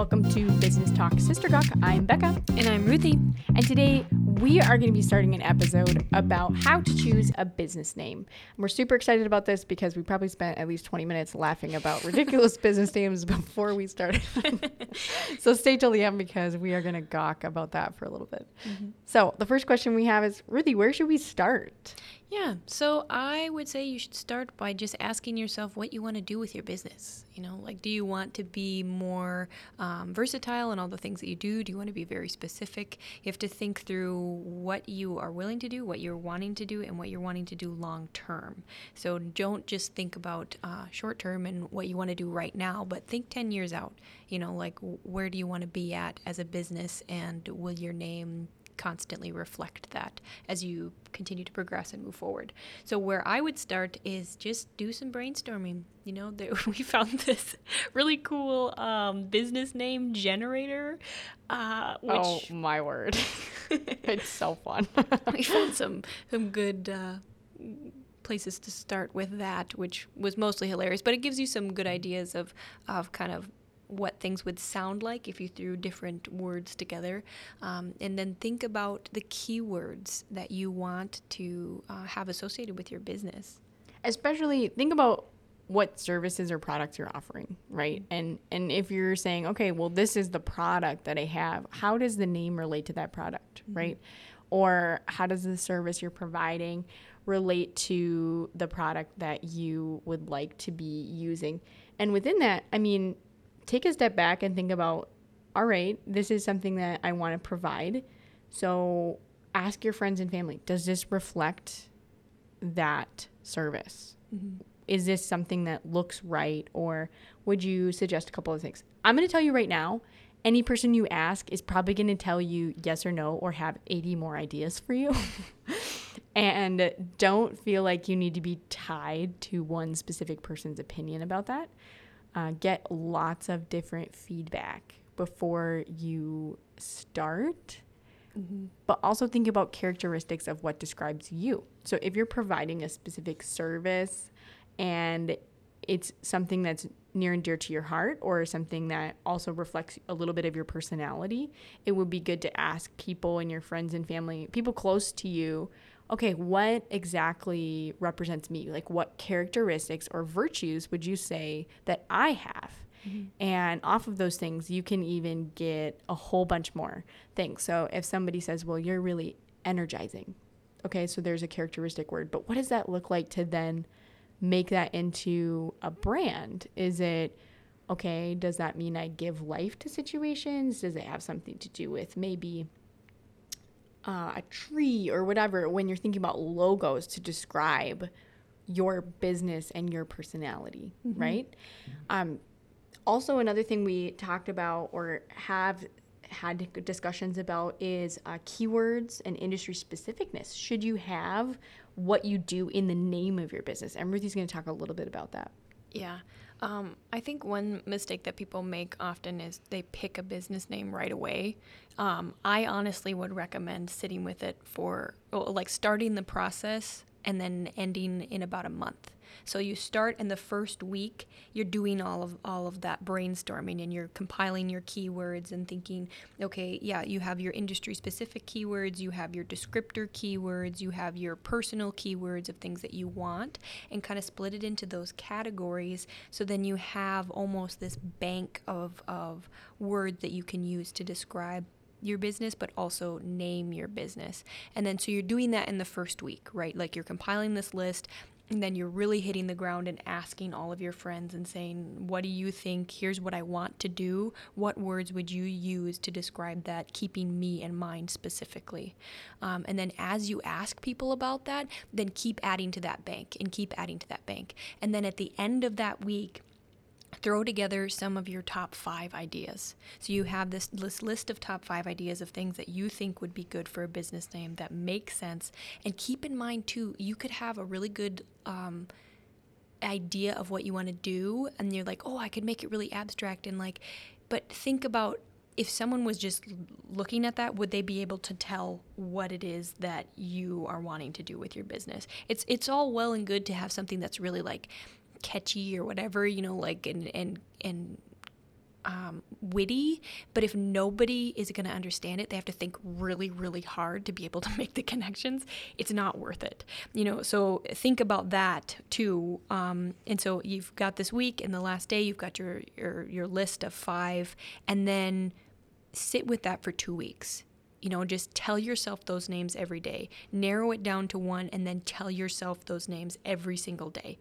welcome to Business Talk Sister Gawk. I'm Becca. And I'm Ruthie. And today we are going to be starting an episode about how to choose a business name. we're super excited about this because we probably spent at least 20 minutes laughing about ridiculous business names before we started. so stay till the end because we are going to gawk about that for a little bit. Mm-hmm. So the first question we have is Ruthie, where should we start? Yeah, so I would say you should start by just asking yourself what you want to do with your business. You know, like, do you want to be more um, versatile in all the things that you do? Do you want to be very specific? You have to think through what you are willing to do, what you're wanting to do, and what you're wanting to do long term. So don't just think about uh, short term and what you want to do right now, but think 10 years out. You know, like, where do you want to be at as a business, and will your name constantly reflect that as you continue to progress and move forward. So where I would start is just do some brainstorming. You know, there, we found this really cool um, business name generator. Uh, oh my word, it's so fun. we found some some good. Uh, places to start with that, which was mostly hilarious, but it gives you some good ideas of, of kind of what things would sound like if you threw different words together. Um, and then think about the keywords that you want to uh, have associated with your business. Especially think about what services or products you're offering, right? And and if you're saying, okay, well this is the product that I have, how does the name relate to that product, mm-hmm. right? Or how does the service you're providing relate to the product that you would like to be using? And within that, I mean, take a step back and think about all right, this is something that I want to provide. So ask your friends and family does this reflect that service? Mm-hmm. Is this something that looks right? Or would you suggest a couple of things? I'm going to tell you right now any person you ask is probably going to tell you yes or no or have 80 more ideas for you. and don't feel like you need to be tied to one specific person's opinion about that uh, get lots of different feedback before you start. Mm-hmm. But also think about characteristics of what describes you. So if you're providing a specific service and it's something that's near and dear to your heart or something that also reflects a little bit of your personality, it would be good to ask people and your friends and family, people close to you, okay, what exactly represents me? Like, what characteristics or virtues would you say that I have? Mm-hmm. And off of those things, you can even get a whole bunch more things. So, if somebody says, well, you're really energizing, okay, so there's a characteristic word, but what does that look like to then make that into a brand? Is it, okay, does that mean I give life to situations? Does it have something to do with maybe uh, a tree or whatever when you're thinking about logos to describe your business and your personality, mm-hmm. right? Um, also, another thing we talked about or have had discussions about is uh, keywords and industry specificness. Should you have what you do in the name of your business? And Ruthie's going to talk a little bit about that. Yeah. Um, I think one mistake that people make often is they pick a business name right away. Um, I honestly would recommend sitting with it for, like, starting the process and then ending in about a month. So you start in the first week, you're doing all of all of that brainstorming and you're compiling your keywords and thinking, okay, yeah, you have your industry specific keywords, you have your descriptor keywords, you have your personal keywords of things that you want and kind of split it into those categories so then you have almost this bank of of words that you can use to describe your business, but also name your business. And then so you're doing that in the first week, right? Like you're compiling this list. And then you're really hitting the ground and asking all of your friends and saying, What do you think? Here's what I want to do. What words would you use to describe that, keeping me in mind specifically? Um, and then as you ask people about that, then keep adding to that bank and keep adding to that bank. And then at the end of that week, throw together some of your top five ideas. So you have this, list of top five ideas of things that you think would be good for a business name that make sense. And keep in mind, too, you could have a really good um, idea of what you want to do, and you're like, oh, I could make it really abstract and like, but think about if someone was just looking at that, would they be able to tell what it is that you are wanting to do with your business? It's it's all well and good to have something that's really like catchy or whatever, you know, like and and and um, witty, but if nobody is going to understand it, they have to think really, really hard to be able to make the connections. It's not worth it, you know. So think about that too. Um, and so you've got this week, and the last day you've got your your your list of five, and then sit with that for two weeks. You know, just tell yourself those names every day. Narrow it down to one, and then tell yourself those names every single day,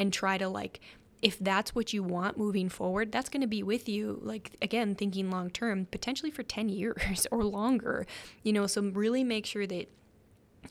and try to like if that's what you want moving forward, that's going to be with you, like, again, thinking long term, potentially for 10 years or longer. You know, so really make sure that,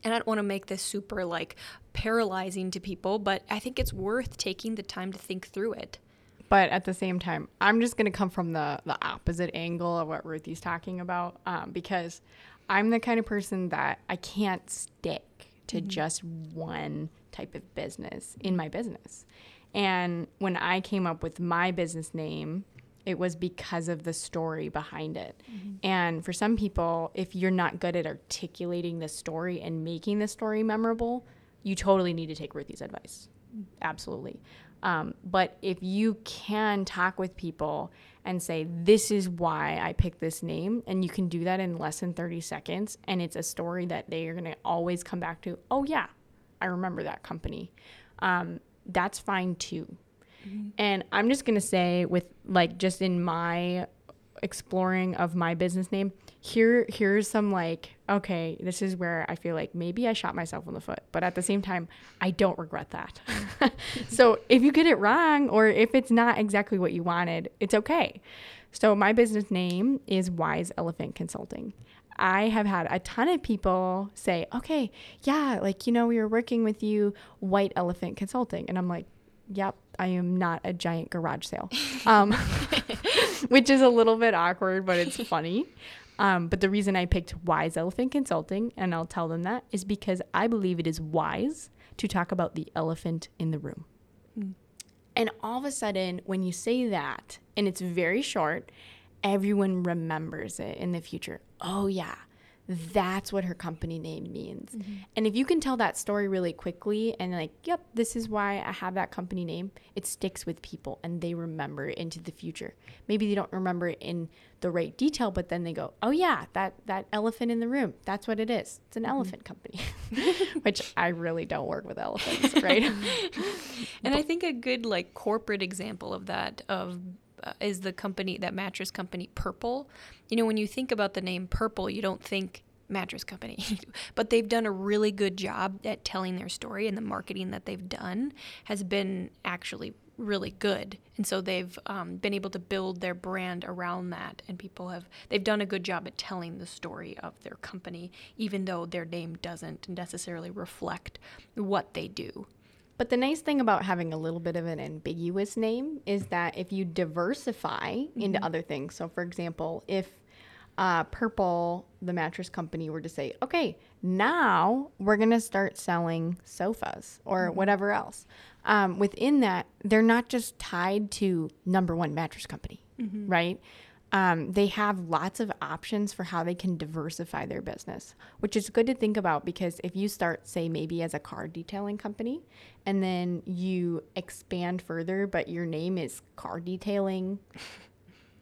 and I don't want to make this super like paralyzing to people, but I think it's worth taking the time to think through it. But at the same time, I'm just going to come from the, the opposite angle of what Ruthie's talking about um, because I'm the kind of person that I can't stick to mm-hmm. just one type of business in my business. And when I came up with my business name, it was because of the story behind it. Mm-hmm. And for some people, if you're not good at articulating the story and making the story memorable, you totally need to take Ruthie's advice. Absolutely. Um, but if you can talk with people and say, this is why I picked this name, and you can do that in less than 30 seconds, and it's a story that they are going to always come back to, oh, yeah, I remember that company. Um, that's fine too. Mm-hmm. And I'm just going to say with like just in my exploring of my business name, here here's some like okay, this is where I feel like maybe I shot myself in the foot, but at the same time, I don't regret that. so, if you get it wrong or if it's not exactly what you wanted, it's okay. So, my business name is Wise Elephant Consulting. I have had a ton of people say, okay, yeah, like, you know, we were working with you, White Elephant Consulting. And I'm like, yep, I am not a giant garage sale, um, which is a little bit awkward, but it's funny. Um, but the reason I picked Wise Elephant Consulting, and I'll tell them that, is because I believe it is wise to talk about the elephant in the room. Mm. And all of a sudden, when you say that, and it's very short, everyone remembers it in the future. Oh, yeah, that's what her company name means. Mm-hmm. And if you can tell that story really quickly and, like, yep, this is why I have that company name, it sticks with people and they remember it into the future. Maybe they don't remember it in the right detail, but then they go, oh, yeah, that, that elephant in the room, that's what it is. It's an mm-hmm. elephant company, which I really don't work with elephants, right? and I think a good, like, corporate example of that, of uh, is the company that mattress company Purple. You know, when you think about the name Purple, you don't think mattress company, but they've done a really good job at telling their story, and the marketing that they've done has been actually really good and so they've um, been able to build their brand around that and people have they've done a good job at telling the story of their company even though their name doesn't necessarily reflect what they do but the nice thing about having a little bit of an ambiguous name is that if you diversify mm-hmm. into other things, so for example, if uh, Purple, the mattress company, were to say, okay, now we're going to start selling sofas or mm-hmm. whatever else. Um, within that, they're not just tied to number one mattress company, mm-hmm. right? Um, they have lots of options for how they can diversify their business, which is good to think about because if you start, say, maybe as a car detailing company, and then you expand further, but your name is car detailing,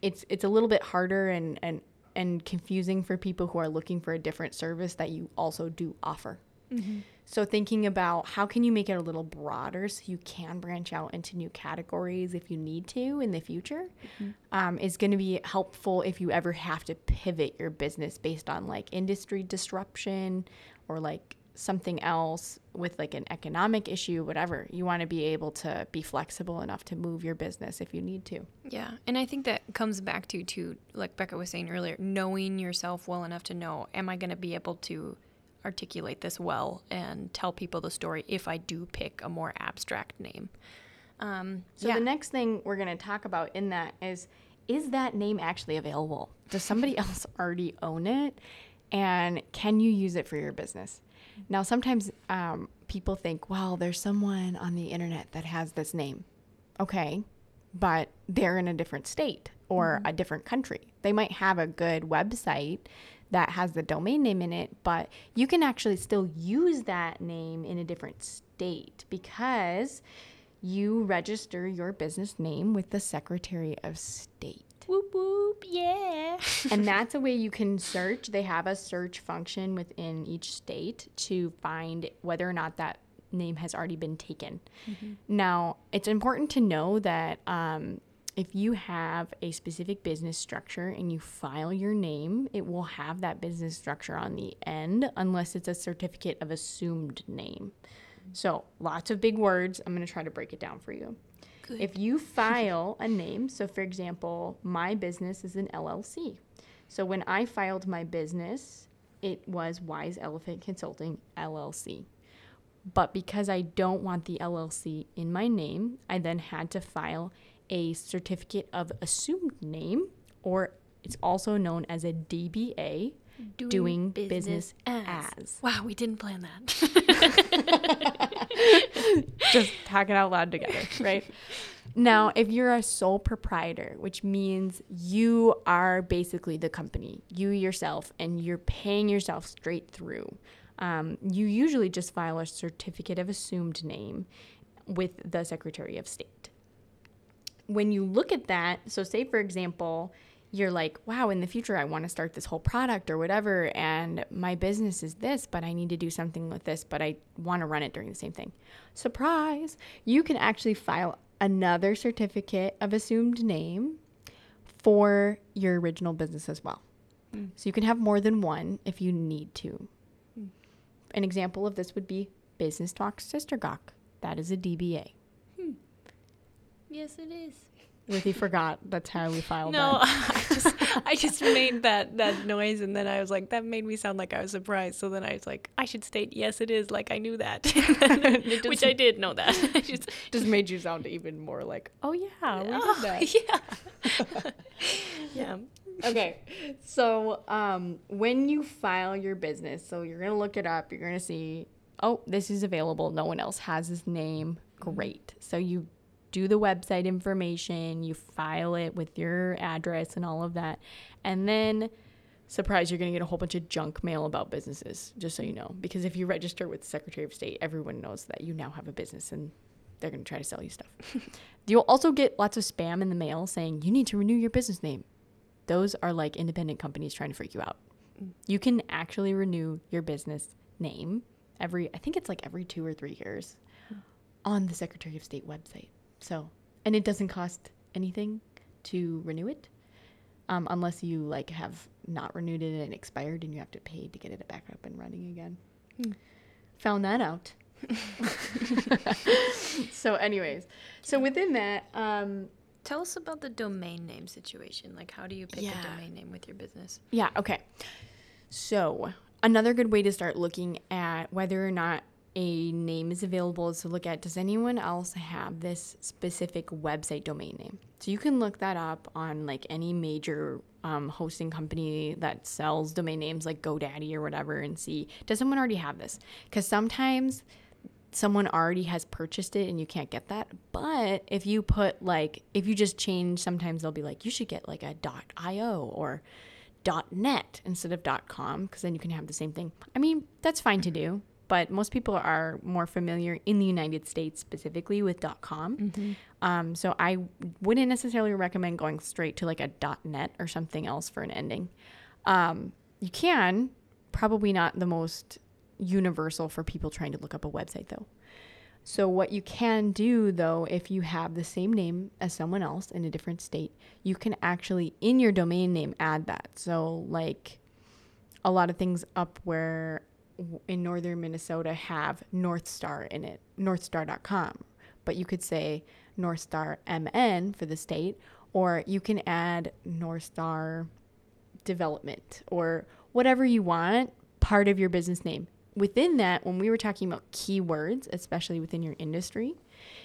it's it's a little bit harder and and and confusing for people who are looking for a different service that you also do offer. Mm-hmm. So thinking about how can you make it a little broader so you can branch out into new categories if you need to in the future mm-hmm. um, is going to be helpful if you ever have to pivot your business based on like industry disruption or like something else with like an economic issue whatever you want to be able to be flexible enough to move your business if you need to yeah and i think that comes back to to like becca was saying earlier knowing yourself well enough to know am i going to be able to articulate this well and tell people the story if I do pick a more abstract name. Um, so yeah. the next thing we're going to talk about in that is is that name actually available? Does somebody else already own it? And can you use it for your business? Now, sometimes um, people think, well, there's someone on the internet that has this name. Okay, but they're in a different state or mm-hmm. a different country. They might have a good website that has the domain name in it, but you can actually still use that name in a different state because you register your business name with the Secretary of State. Whoop whoop, yeah. and that's a way you can search. They have a search function within each state to find whether or not that name has already been taken. Now, it's important to know that um, if you have a specific business structure and you file your name, it will have that business structure on the end unless it's a certificate of assumed name. So, lots of big words. I'm going to try to break it down for you. Good. If you file a name, so for example, my business is an LLC. So when I filed my business, it was Wise Elephant Consulting LLC. But because I don't want the LLC in my name, I then had to file a certificate of assumed name, or it's also known as a DBA, doing, business, as. Wow, we didn't plan that. just talking out loud together, right? Now, if you're a sole proprietor, which means you are basically the company, you yourself, and you're paying yourself straight through, um, you usually just file a certificate of assumed name with the Secretary of State. When you look at that, so say for example, you're like, wow, in the future, I want to start this whole product or whatever, and my business is this, but I need to do something with this, but I want to run it during the same thing. Surprise! You can actually file another certificate of assumed name for your original business as well. Hmm. So you can have more than one if you need to. Hmm. An example of this would be Business Talk Sister Gawk. That is a DBA. Yes, it is. Ruthie forgot that's how we filed No, that. I just I just made that that noise and then I was like that made me sound like I was surprised. So then I was like I should state yes it is like I knew that. It Which I did know that. Just Just made you sound even more like, oh yeah, we did Oh, that. yeah. yeah. okay so um, when you file your business so you're gonna look it up you're gonna see oh this is available no one else has this name great so you do the website information you file it with your address and all of that and then surprise you're gonna get a whole bunch of junk mail about businesses just so you know. Because if you register with the secretary of state everyone knows that you now have a business and they're gonna try to sell you stuff. You'll also get lots of spam in the mail saying you need to renew your business name. Those are like independent companies trying to freak you out. Mm. You can actually renew your business name every, I think it's like every two or three years hmm. on the Secretary of State website. So, and it doesn't cost anything to renew it um, unless you like have not renewed it and expired and you have to pay to get it back up and running again. Hmm. Found that out. so, anyways, so within that, um, Tell us about the domain name situation. Like how do you pick Yeah. a domain name with your business? Yeah, okay. So, another good way to start looking at whether or not a name is available to look at does anyone else have this specific website domain name? So, you can look that up on like any major um, hosting company that sells domain names like GoDaddy or whatever and see does someone already have this? Because sometimes someone already has purchased it and you can't get that. But if you put like if you just change, sometimes they'll be like you should get like a .io or .net instead of .com because then you can have the same thing. I mean, that's fine to do, but most people are more familiar in the United States specifically with .com. Um, so I wouldn't necessarily recommend going straight to like a .net or something else for an ending. Um, you can, probably not the most universal for people trying to look up a website though. So what you can do though, if you have the same name as someone else in a different state, you can actually in your domain name add that. So like a lot of things up where in northern Minnesota have North Star in it, northstar.com. But you could say North Star MN for the state, or you can add North Star development or whatever you want part of your business name. Within that, when we were talking about keywords, especially within your industry,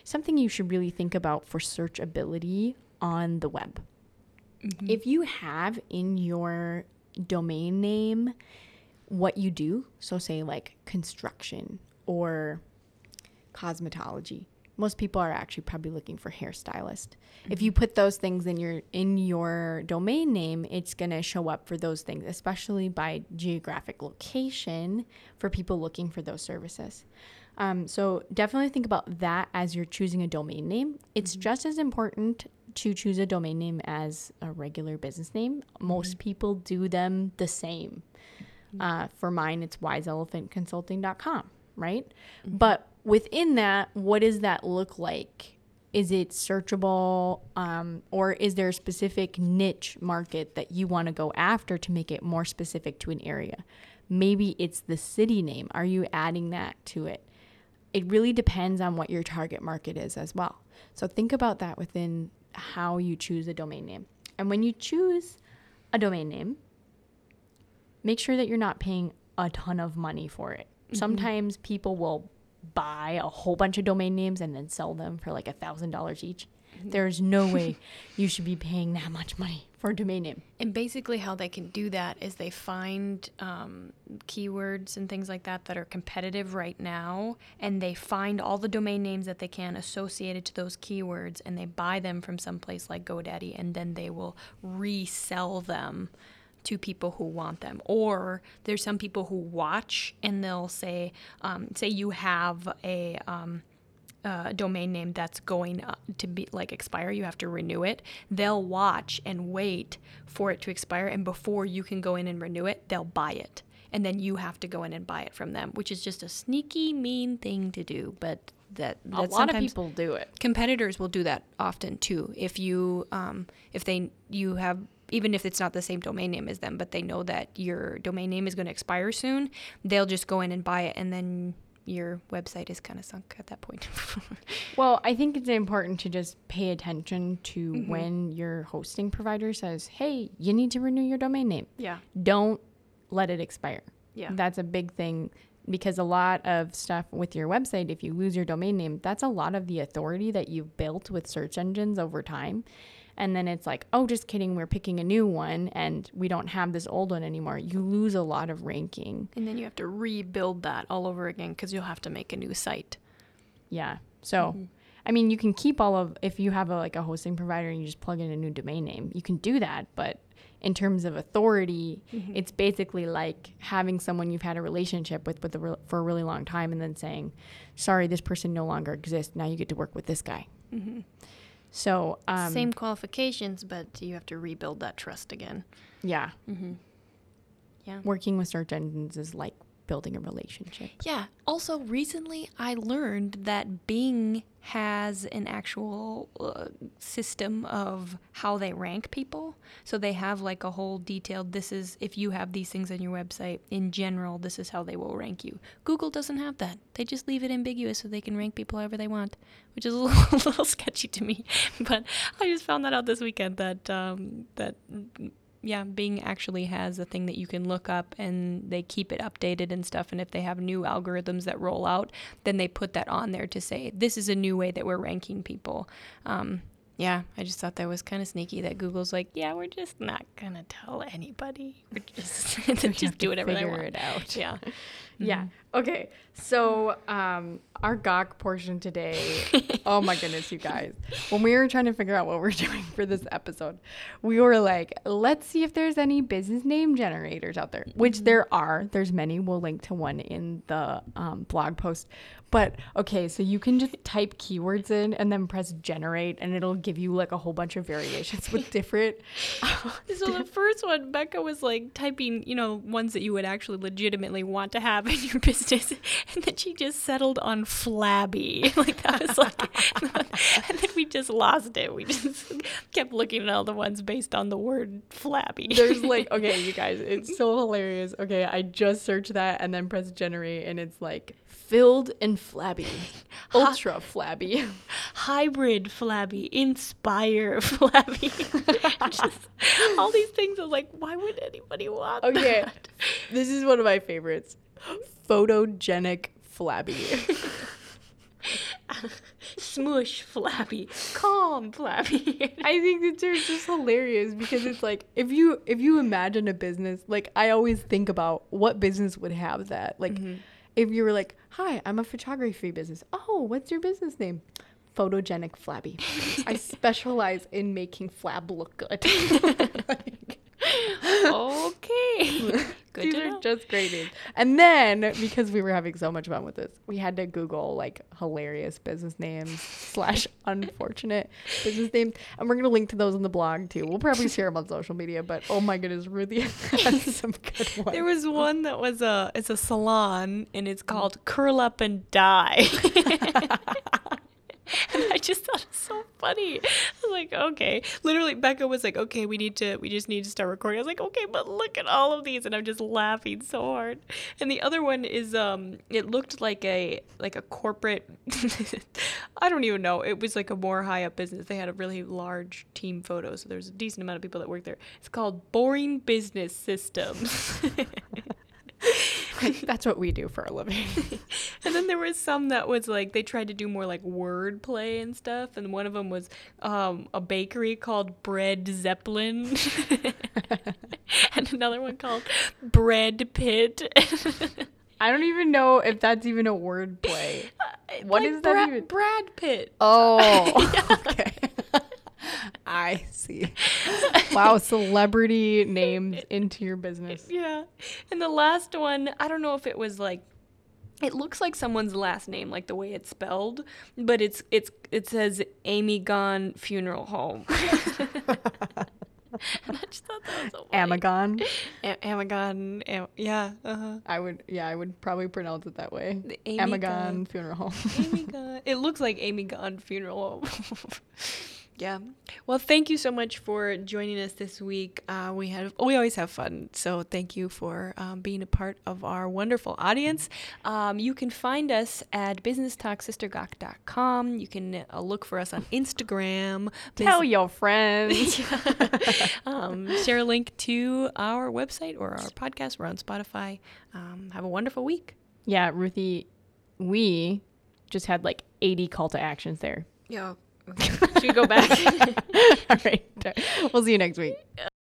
something you should really think about for searchability on the web. Mm-hmm. If you have in your domain name what you do, so say like construction or cosmetology, most people are actually probably looking for hairstylist. If you put those things in your in your domain name, it's going to show up for those things, especially by geographic location for people looking for those services. Um, so definitely think about that as you're choosing a domain name. It's just as important to choose a domain name as a regular business name. Most people do them the same. Uh, for mine, it's wiseelephantconsulting.com, right? But within that, what does that look like? Is it searchable, um, or is there a specific niche market that you want to go after to make it more specific to an area? Maybe it's the city name. Are you adding that to it? It really depends on what your target market is as well. So think about that within how you choose a domain name. And when you choose a domain name, make sure that you're not paying a ton of money for it. Sometimes people will buy a whole bunch of domain names and then sell them for like a thousand dollars each. There's no way you should be paying that much money for a domain name. And basically, how they can do that is they find um, keywords and things like that that are competitive right now, and they find all the domain names that they can associated to those keywords, and they buy them from someplace like GoDaddy, and then they will resell them to people who want them. Or there's some people who watch and they'll say, um, say you have a. Um, uh, domain name that's going to be like expire, you have to renew it. They'll watch and wait for it to expire, and before you can go in and renew it, they'll buy it, and then you have to go in and buy it from them, which is just a sneaky, mean thing to do. But that, A lot of people do it. competitors will do that often too if you um, if they you have even if it's not the same domain name as them but they know that your domain name is going to expire soon they'll just go in and buy it and then your website is kind of sunk at that point Well, I think it's important to just pay attention to mm-hmm. when your hosting provider says, "Hey, you need to renew your domain name." yeah Don't let it expire. Yeah. That's a big thing because a lot of stuff with your website if you lose your domain name, that's a lot of the authority that you've built with search engines over time. And then it's like, "Oh, just kidding, we're picking a new one and we don't have this old one anymore." You lose a lot of ranking. and then you have to rebuild that all over again because you'll have to make a new site Yeah. So, mm-hmm. I mean, you can keep all of if you have a like a hosting provider and you just plug in a new domain name, you can do that. But in terms of authority, mm-hmm. it's basically like having someone you've had a relationship with, with a re- for a really long time, and then saying, "Sorry, this person no longer exists. Now you get to work with this guy." Mm-hmm. So, um, same qualifications but you have to rebuild that trust again. Yeah, yeah. Working with search engines is like building a relationship. Yeah. Also, recently I learned that Bing has an actual uh, system of how they rank people. So they have like a whole detailed this is if you have these things on your website in general, this is how they will rank you. Google doesn't have that. They just leave it ambiguous so they can rank people however they want, which is a little, a little sketchy to me. But I just found that out this weekend that um, that yeah, Bing actually has a thing that you can look up and they keep it updated and stuff. And if they have new algorithms that roll out, then they put that on there to say, this is a new way that we're ranking people. Um, yeah, I just thought that was kind of sneaky that Google's like, yeah, we're just not going to tell anybody. We're just, just do whatever they figure want. it out. Yeah. Yeah. Okay. So, um, our gawk portion today. oh my goodness, you guys! When we were trying to figure out what we're doing for this episode, we were like, let's see if there's any business name generators out there. Which there are. There's many. We'll link to one in the um, blog post. But okay, so you can just type keywords in and then press generate, and it'll give you like a whole bunch of variations with different. So the first one, Becca was like typing, you know, ones that you would actually legitimately want to have in your business, and then she just settled on flabby. Like that was like, and then we just lost it. We just kept looking at all the ones based on the word flabby. There's like, okay, you guys, it's so hilarious. Okay, I just searched that and then press generate, and it's like filled and flabby, ultra flabby. hybrid flabby, inspire flabby, just all these things. I was like, why would anybody want Okay, that? this is one of my favorites. Photogenic flabby. Smush flabby, calm flabby. I think the they're just hilarious because it's like if you if you imagine a business, like I always think about what business would have that. Like mm-hmm. if you were like, "Hi, I'm a photography business." Oh, what's your business name? Photogenic flabby. I specialize in making flab look good. Like, okay. Good these are know. just great names. And then because we were having so much fun with this, we had to Google like hilarious business names slash unfortunate business names, and we're gonna link to those in the blog too. We'll probably share them on social media. But oh my goodness, Ruthie has some good ones. There was one that was a it's a salon and it's mm. called Curl Up and Die. Just thought it was so funny. I was like, okay. Literally, Becca was like, okay, we need to, we just need to start recording. I was like, okay, but look at all of these, and I'm just laughing so hard. And the other one is, um, it looked like a like a corporate. I don't even know. It was like a more high up business. They had a really large team photo, so there's a decent amount of people that work there. It's called Boring Business Systems. That's what we do for a living. and then there was some that was like they tried to do more like word play and stuff and one of them was um, a bakery called bread zeppelin and another one called bread pit I don't even know if that's even a word play. What Like is that Bra- even? brad pitt Oh, okay. I see. Wow, celebrity names into your business. yeah and the last one i don't know if it was like it looks like someone's last name like the way it's spelled but it's it's it says amy gone funeral home and I just thought that was so funny. Amagon. A- Amagon, Am- yeah, uh-huh. I would, yeah, I would probably pronounce it that way. The Amy Amagon Funeral Home. Amy Gunn. It looks like Amy Gunn funeral. home. Yeah. Well, thank you so much for joining us this week. Uh, we have we always have fun, so thank you for um, being a part of our wonderful audience. Um, you can find us at businesstalksistergawk.com. You can uh, look for us on Instagram. Tell your friends. um, share a link to our website or our podcast. We're on Spotify. Um, have a wonderful week. yeah, Ruthie, we just had like 80 call to actions there. Yeah. Should we go back? All right. We'll see you next week.